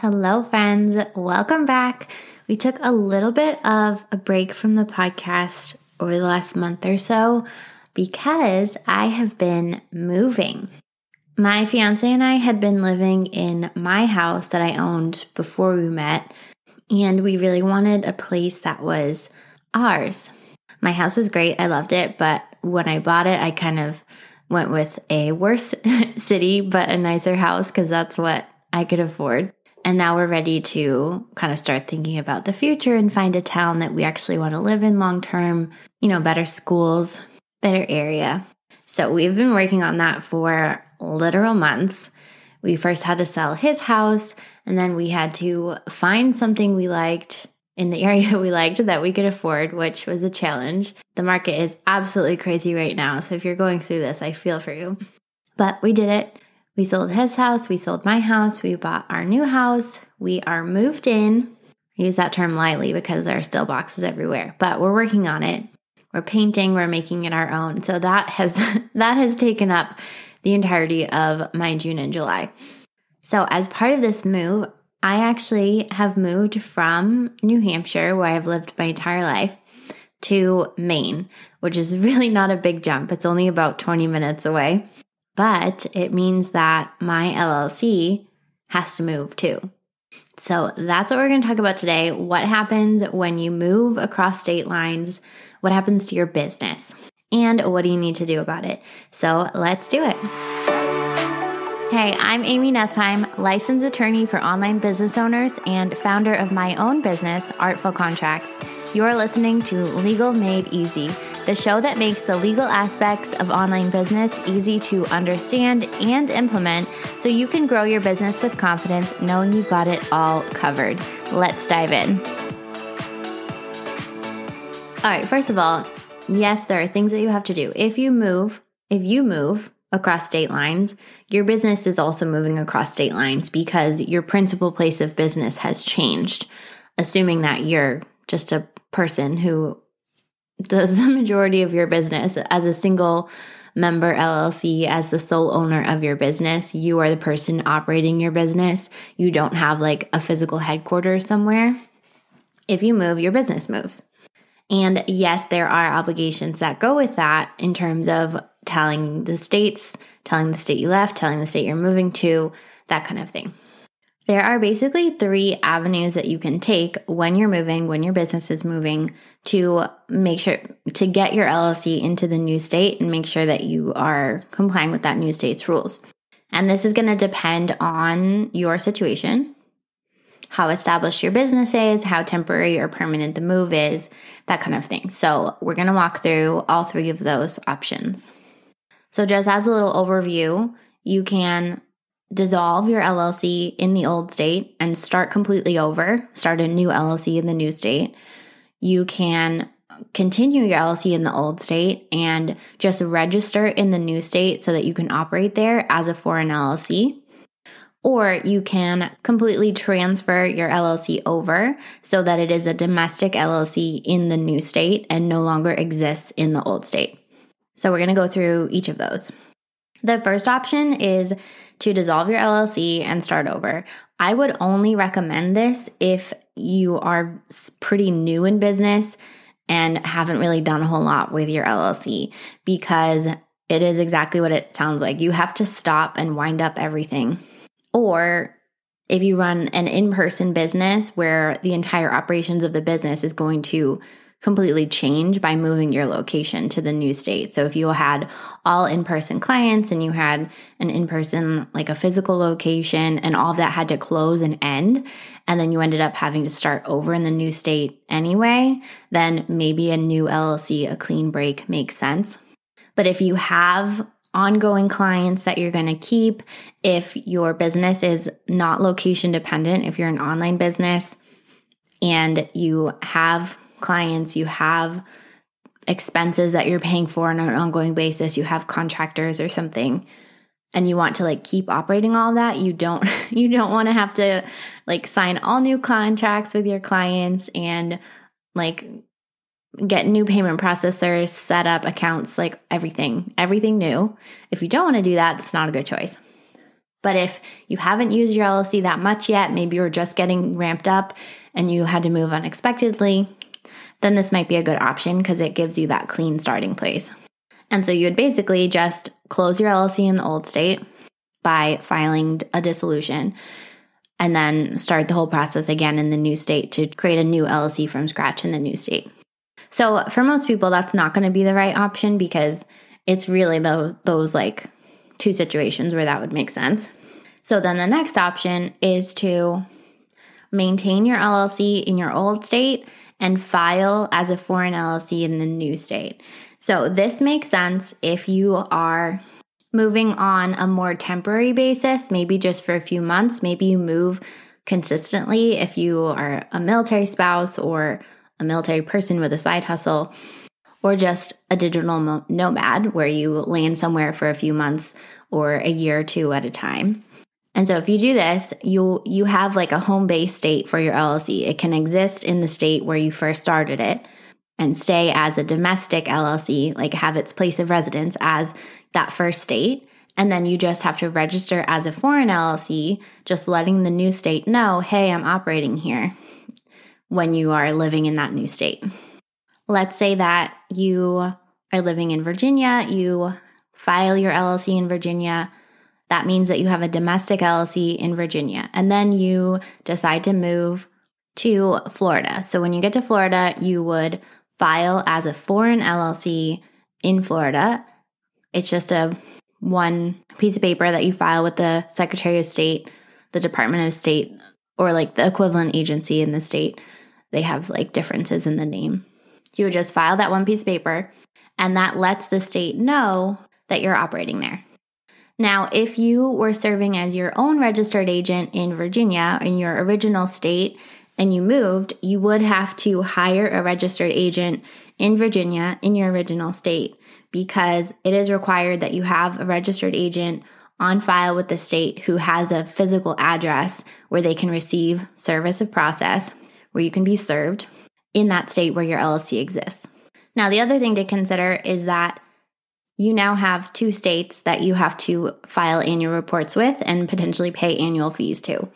Hello, friends. Welcome back. We took a little bit of a break from the podcast over the last month or so because I have been moving. My fiance and I had been living in my house that I owned before we met, and we really wanted a place that was ours. My house was great. I loved it, but when I bought it, I kind of went with a worse city, but a nicer house because that's what I could afford. And now we're ready to kind of start thinking about the future and find a town that we actually want to live in long term, you know, better schools, better area. So we've been working on that for literal months. We first had to sell his house, and then we had to find something we liked in the area we liked that we could afford, which was a challenge. The market is absolutely crazy right now. So if you're going through this, I feel for you. But we did it. We sold his house, we sold my house, we bought our new house, we are moved in. I use that term lightly because there are still boxes everywhere, but we're working on it. We're painting, we're making it our own. So that has that has taken up the entirety of my June and July. So as part of this move, I actually have moved from New Hampshire, where I've lived my entire life, to Maine, which is really not a big jump. It's only about 20 minutes away but it means that my LLC has to move too. So that's what we're going to talk about today. What happens when you move across state lines? What happens to your business? And what do you need to do about it? So let's do it. Hey, I'm Amy Nesheim, licensed attorney for online business owners and founder of my own business, Artful Contracts. You're listening to Legal Made Easy the show that makes the legal aspects of online business easy to understand and implement so you can grow your business with confidence knowing you've got it all covered. Let's dive in. All right, first of all, yes, there are things that you have to do. If you move, if you move across state lines, your business is also moving across state lines because your principal place of business has changed, assuming that you're just a person who does the majority of your business as a single member LLC, as the sole owner of your business. You are the person operating your business. You don't have like a physical headquarters somewhere. If you move, your business moves. And yes, there are obligations that go with that in terms of telling the states, telling the state you left, telling the state you're moving to, that kind of thing. There are basically three avenues that you can take when you're moving, when your business is moving to make sure to get your LLC into the new state and make sure that you are complying with that new state's rules. And this is going to depend on your situation, how established your business is, how temporary or permanent the move is, that kind of thing. So, we're going to walk through all three of those options. So, just as a little overview, you can dissolve your LLC in the old state and start completely over, start a new LLC in the new state. You can continue your LLC in the old state and just register in the new state so that you can operate there as a foreign LLC. Or you can completely transfer your LLC over so that it is a domestic LLC in the new state and no longer exists in the old state. So we're going to go through each of those. The first option is to dissolve your LLC and start over. I would only recommend this if you are pretty new in business and haven't really done a whole lot with your LLC because it is exactly what it sounds like. You have to stop and wind up everything. Or if you run an in person business where the entire operations of the business is going to completely change by moving your location to the new state. So if you had all in-person clients and you had an in-person like a physical location and all of that had to close and end and then you ended up having to start over in the new state anyway, then maybe a new LLC, a clean break makes sense. But if you have ongoing clients that you're going to keep, if your business is not location dependent, if you're an online business and you have clients, you have expenses that you're paying for on an ongoing basis, you have contractors or something and you want to like keep operating all that, you don't you don't want to have to like sign all new contracts with your clients and like get new payment processors, set up accounts, like everything, everything new. If you don't want to do that, that's not a good choice. But if you haven't used your LLC that much yet, maybe you're just getting ramped up and you had to move unexpectedly, then this might be a good option because it gives you that clean starting place. And so you would basically just close your LLC in the old state by filing a dissolution and then start the whole process again in the new state to create a new LLC from scratch in the new state. So for most people, that's not going to be the right option because it's really those, those like two situations where that would make sense. So then the next option is to maintain your LLC in your old state and file as a foreign LLC in the new state. So this makes sense if you are moving on a more temporary basis, maybe just for a few months, maybe you move consistently if you are a military spouse or a military person with a side hustle or just a digital nomad where you land somewhere for a few months or a year or two at a time. And so if you do this, you you have like a home base state for your LLC. It can exist in the state where you first started it and stay as a domestic LLC, like have its place of residence as that first state. And then you just have to register as a foreign LLC, just letting the new state know, hey, I'm operating here when you are living in that new state. Let's say that you are living in Virginia, you file your LLC in Virginia. That means that you have a domestic LLC in Virginia. And then you decide to move to Florida. So when you get to Florida, you would file as a foreign LLC in Florida. It's just a one piece of paper that you file with the Secretary of State, the Department of State, or like the equivalent agency in the state. They have like differences in the name. You would just file that one piece of paper, and that lets the state know that you're operating there. Now, if you were serving as your own registered agent in Virginia in your original state and you moved, you would have to hire a registered agent in Virginia in your original state because it is required that you have a registered agent on file with the state who has a physical address where they can receive service of process, where you can be served in that state where your LLC exists. Now, the other thing to consider is that you now have two states that you have to file annual reports with and potentially pay annual fees to.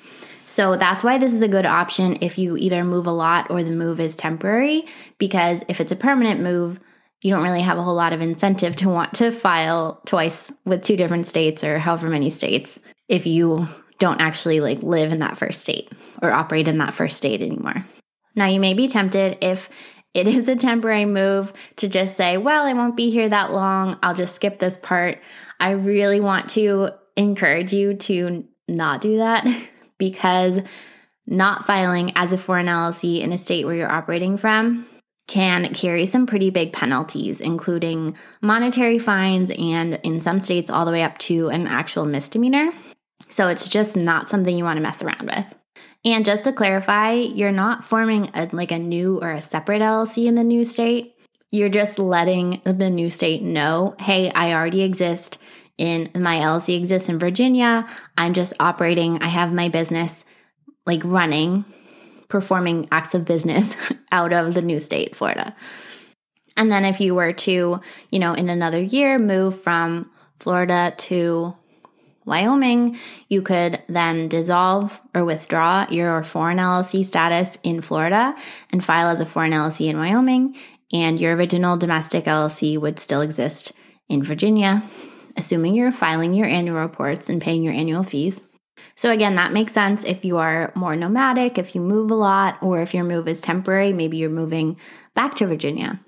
So that's why this is a good option if you either move a lot or the move is temporary, because if it's a permanent move, you don't really have a whole lot of incentive to want to file twice with two different states or however many states if you don't actually like live in that first state or operate in that first state anymore. Now, you may be tempted if it is a temporary move to just say, well, I won't be here that long. I'll just skip this part. I really want to encourage you to not do that because not filing as a foreign LLC in a state where you're operating from can carry some pretty big penalties, including monetary fines and in some states, all the way up to an actual misdemeanor. So it's just not something you want to mess around with. And just to clarify, you're not forming a, like a new or a separate LLC in the new state. You're just letting the new state know, hey, I already exist in my LLC exists in Virginia. I'm just operating. I have my business like running, performing acts of business out of the new state, Florida. And then if you were to, you know, in another year move from Florida to Wyoming, you could then dissolve or withdraw your foreign LLC status in Florida and file as a foreign LLC in Wyoming, and your original domestic LLC would still exist in Virginia, assuming you're filing your annual reports and paying your annual fees. So, again, that makes sense if you are more nomadic, if you move a lot, or if your move is temporary, maybe you're moving back to Virginia.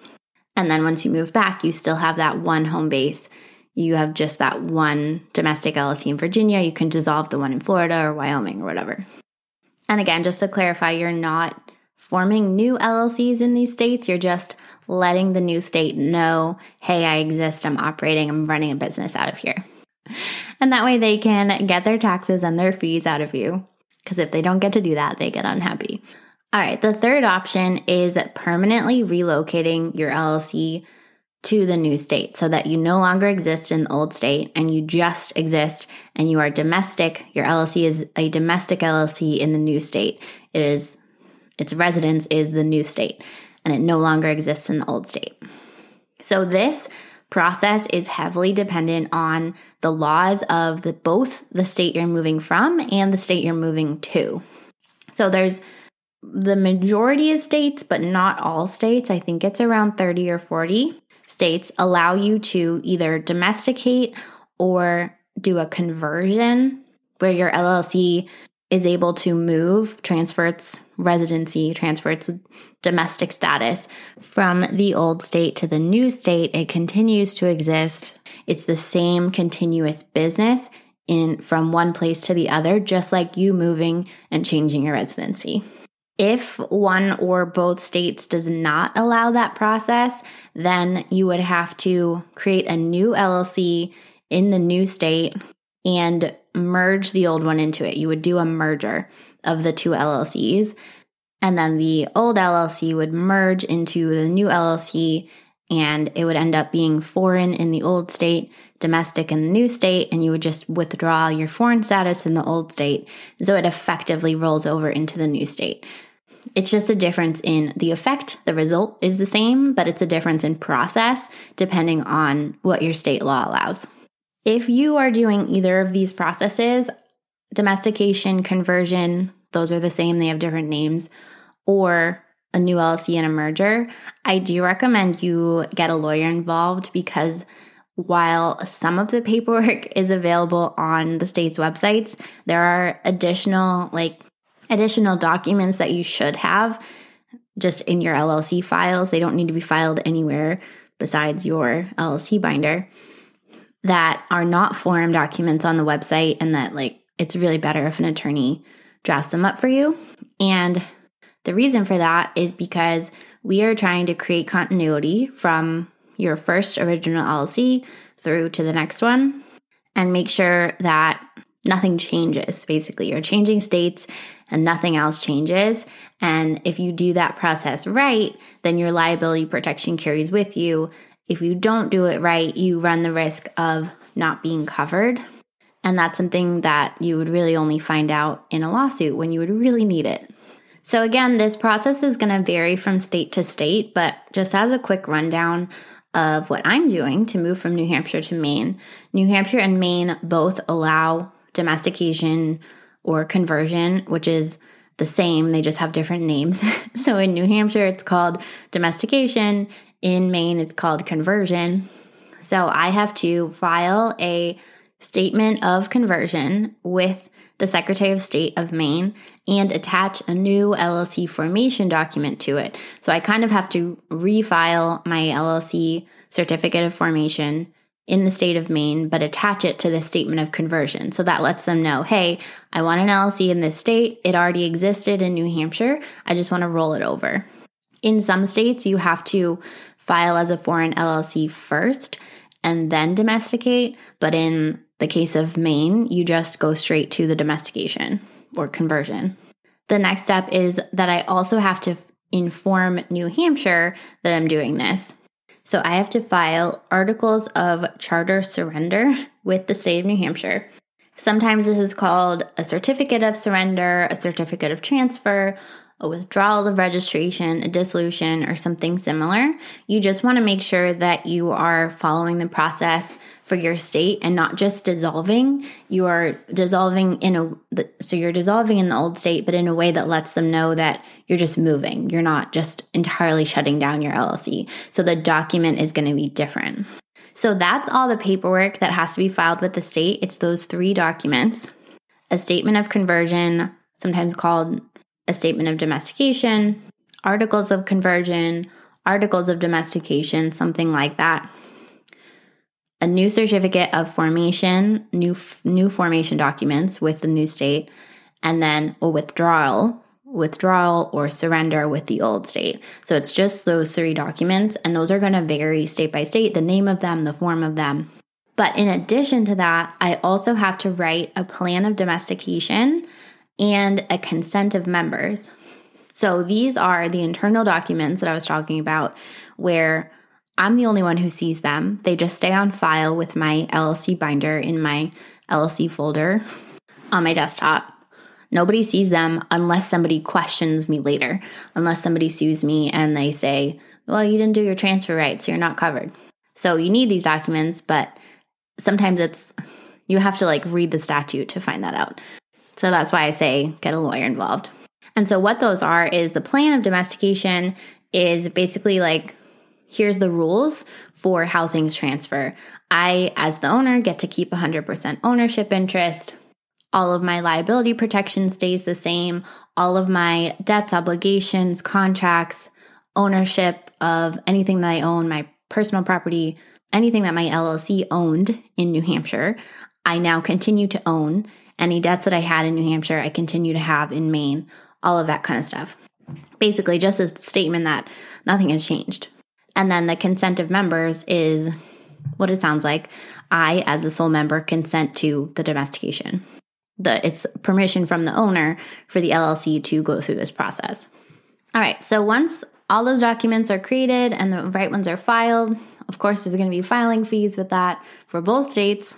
And then once you move back, you still have that one home base you have just that one domestic LLC in Virginia, you can dissolve the one in Florida or Wyoming or whatever. And again, just to clarify, you're not forming new LLCs in these states. You're just letting the new state know, hey, I exist, I'm operating, I'm running a business out of here. And that way they can get their taxes and their fees out of you. Because if they don't get to do that, they get unhappy. All right, the third option is permanently relocating your LLC to the new state so that you no longer exist in the old state and you just exist and you are domestic. Your LLC is a domestic LLC in the new state. It is its residence is the new state and it no longer exists in the old state. So this process is heavily dependent on the laws of the both the state you're moving from and the state you're moving to. So there's the majority of states, but not all states. I think it's around 30 or 40 states allow you to either domesticate or do a conversion where your LLC is able to move, transfer its residency, transfer its domestic status from the old state to the new state. It continues to exist. It's the same continuous business in from one place to the other, just like you moving and changing your residency. If one or both states does not allow that process, then you would have to create a new LLC in the new state and merge the old one into it. You would do a merger of the two LLCs. And then the old LLC would merge into the new LLC and it would end up being foreign in the old state, domestic in the new state, and you would just withdraw your foreign status in the old state. So it effectively rolls over into the new state. It's just a difference in the effect. The result is the same, but it's a difference in process depending on what your state law allows. If you are doing either of these processes, domestication, conversion, those are the same, they have different names, or a new LLC and a merger, I do recommend you get a lawyer involved because while some of the paperwork is available on the state's websites, there are additional like additional documents that you should have just in your LLC files. They don't need to be filed anywhere besides your LLC binder that are not form documents on the website and that like it's really better if an attorney drafts them up for you. And the reason for that is because we are trying to create continuity from your first original LLC through to the next one and make sure that nothing changes. Basically, you're changing states and nothing else changes. And if you do that process right, then your liability protection carries with you if you don't do it right, you run the risk of not being covered. And that's something that you would really only find out in a lawsuit when you would really need it. So, again, this process is going to vary from state to state, but just as a quick rundown of what I'm doing to move from New Hampshire to Maine, New Hampshire and Maine both allow domestication or conversion, which is the same, they just have different names. so in New Hampshire, it's called domestication. In Maine, it's called conversion. So I have to file a statement of conversion with the Secretary of State of Maine and attach a new LLC formation document to it. So I kind of have to refile my LLC certificate of formation in the state of Maine, but attach it to the statement of conversion. So that lets them know, hey, I want an LLC in this state. It already existed in New Hampshire. I just want to roll it over. In some states, you have to file as a foreign LLC first and then domesticate. But in the case of Maine, you just go straight to the domestication or conversion. The next step is that I also have to inform New Hampshire that I'm doing this. So I have to file articles of charter surrender with the state of New Hampshire. Sometimes this is called a certificate of surrender, a certificate of transfer, a withdrawal of registration, a dissolution, or something similar. You just want to make sure that you are following the process for your state and not just dissolving. You are dissolving in a, so you're dissolving in the old state, but in a way that lets them know that you're just moving. You're not just entirely shutting down your LLC. So the document is going to be different. So that's all the paperwork that has to be filed with the state. It's those three documents a statement of conversion, sometimes called a statement of domestication, articles of conversion, articles of domestication, something like that a new certificate of formation, new new formation documents with the new state, and then a withdrawal, withdrawal or surrender with the old state. So it's just those three documents, and those are going to vary state by state, the name of them, the form of them. But in addition to that, I also have to write a plan of domestication and a consent of members. So these are the internal documents that I was talking about where I'm the only one who sees them. They just stay on file with my LLC binder in my LLC folder on my desktop. Nobody sees them unless somebody questions me later, unless somebody sues me and they say, well, you didn't do your transfer right, so you're not covered. So you need these documents, but sometimes it's you have to like read the statute to find that out. So that's why I say get a lawyer involved. And so what those are is the plan of domestication is basically like here's the rules for how things transfer. I, as the owner, get to keep 100% ownership interest. All of my liability protection stays the same. All of my debts, obligations, contracts, ownership of anything that I own, my personal property, anything that my LLC owned in New Hampshire, I now continue to own. Any debts that I had in New Hampshire, I continue to have in Maine, all of that kind of stuff. Basically, just a statement that nothing has changed. And then the consent of members is what it sounds like. I, as the sole member, consent to the domestication. The, it's permission from the owner for the LLC to go through this process. All right, so once all those documents are created and the right ones are filed, of course, there's going to be filing fees with that for both states.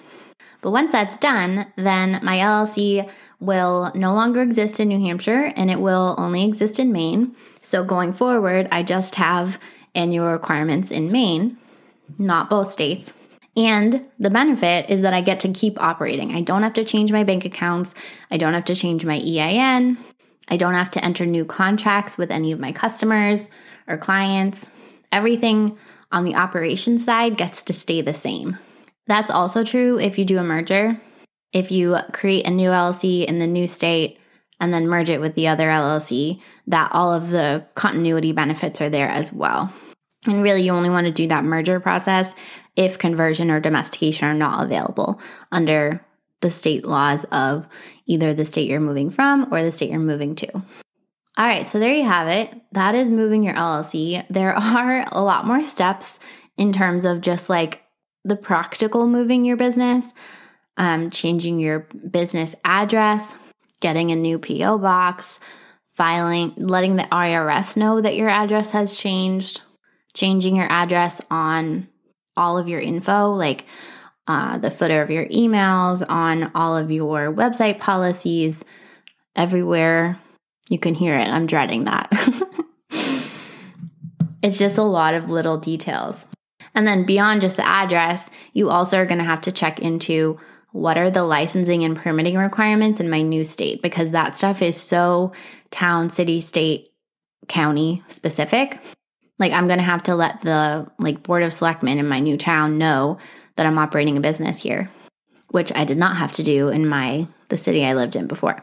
But once that's done, then my LLC will no longer exist in New Hampshire and it will only exist in Maine. So going forward, I just have annual requirements in Maine, not both states. And the benefit is that I get to keep operating. I don't have to change my bank accounts. I don't have to change my EIN. I don't have to enter new contracts with any of my customers or clients. Everything on the operations side gets to stay the same. That's also true if you do a merger. If you create a new LLC in the new state and then merge it with the other LLC, that all of the continuity benefits are there as well. And really, you only want to do that merger process if conversion or domestication are not available under the state laws of either the state you're moving from or the state you're moving to. All right, so there you have it. That is moving your LLC. There are a lot more steps in terms of just like the practical moving your business, um, changing your business address, getting a new PO box, filing, letting the IRS know that your address has changed, changing your address on all of your info, like uh, the footer of your emails, on all of your website policies, everywhere. You can hear it. I'm dreading that. it's just a lot of little details. And then beyond just the address, you also are going to have to check into what are the licensing and permitting requirements in my new state because that stuff is so town, city, state, county specific like I'm going to have to let the like board of selectmen in my new town know that I'm operating a business here, which I did not have to do in my the city I lived in before.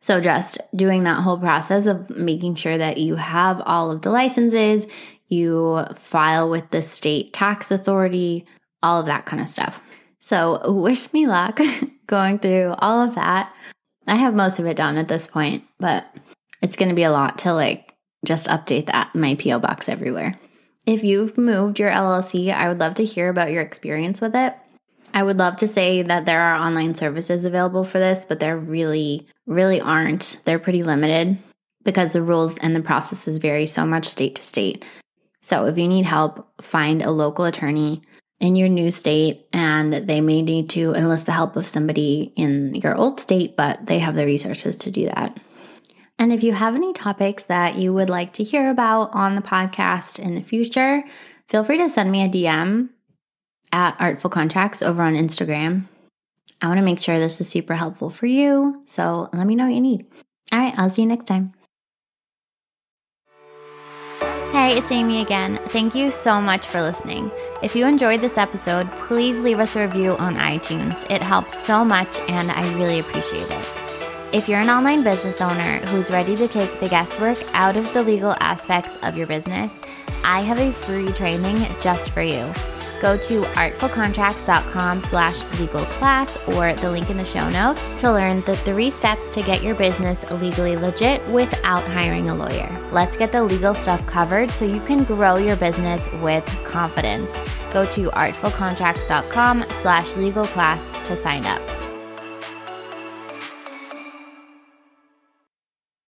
So just doing that whole process of making sure that you have all of the licenses, you file with the state tax authority, all of that kind of stuff. So wish me luck going through all of that. I have most of it done at this point, but it's going to be a lot to like just update that my PO box everywhere. If you've moved your LLC, I would love to hear about your experience with it. I would love to say that there are online services available for this, but there really, really aren't. They're pretty limited because the rules and the processes vary so much state to state. So if you need help, find a local attorney in your new state, and they may need to enlist the help of somebody in your old state, but they have the resources to do that. And if you have any topics that you would like to hear about on the podcast in the future, feel free to send me a DM at Artful Contracts over on Instagram. I want to make sure this is super helpful for you. So let me know what you need. All right, I'll see you next time. Hey, it's Amy again. Thank you so much for listening. If you enjoyed this episode, please leave us a review on iTunes. It helps so much and I really appreciate it. If you're an online business owner who's ready to take the guesswork out of the legal aspects of your business, I have a free training just for you. Go to artfulcontracts.com slash legal class or the link in the show notes to learn the three steps to get your business legally legit without hiring a lawyer. Let's get the legal stuff covered so you can grow your business with confidence. Go to artfulcontracts.com slash legal class to sign up.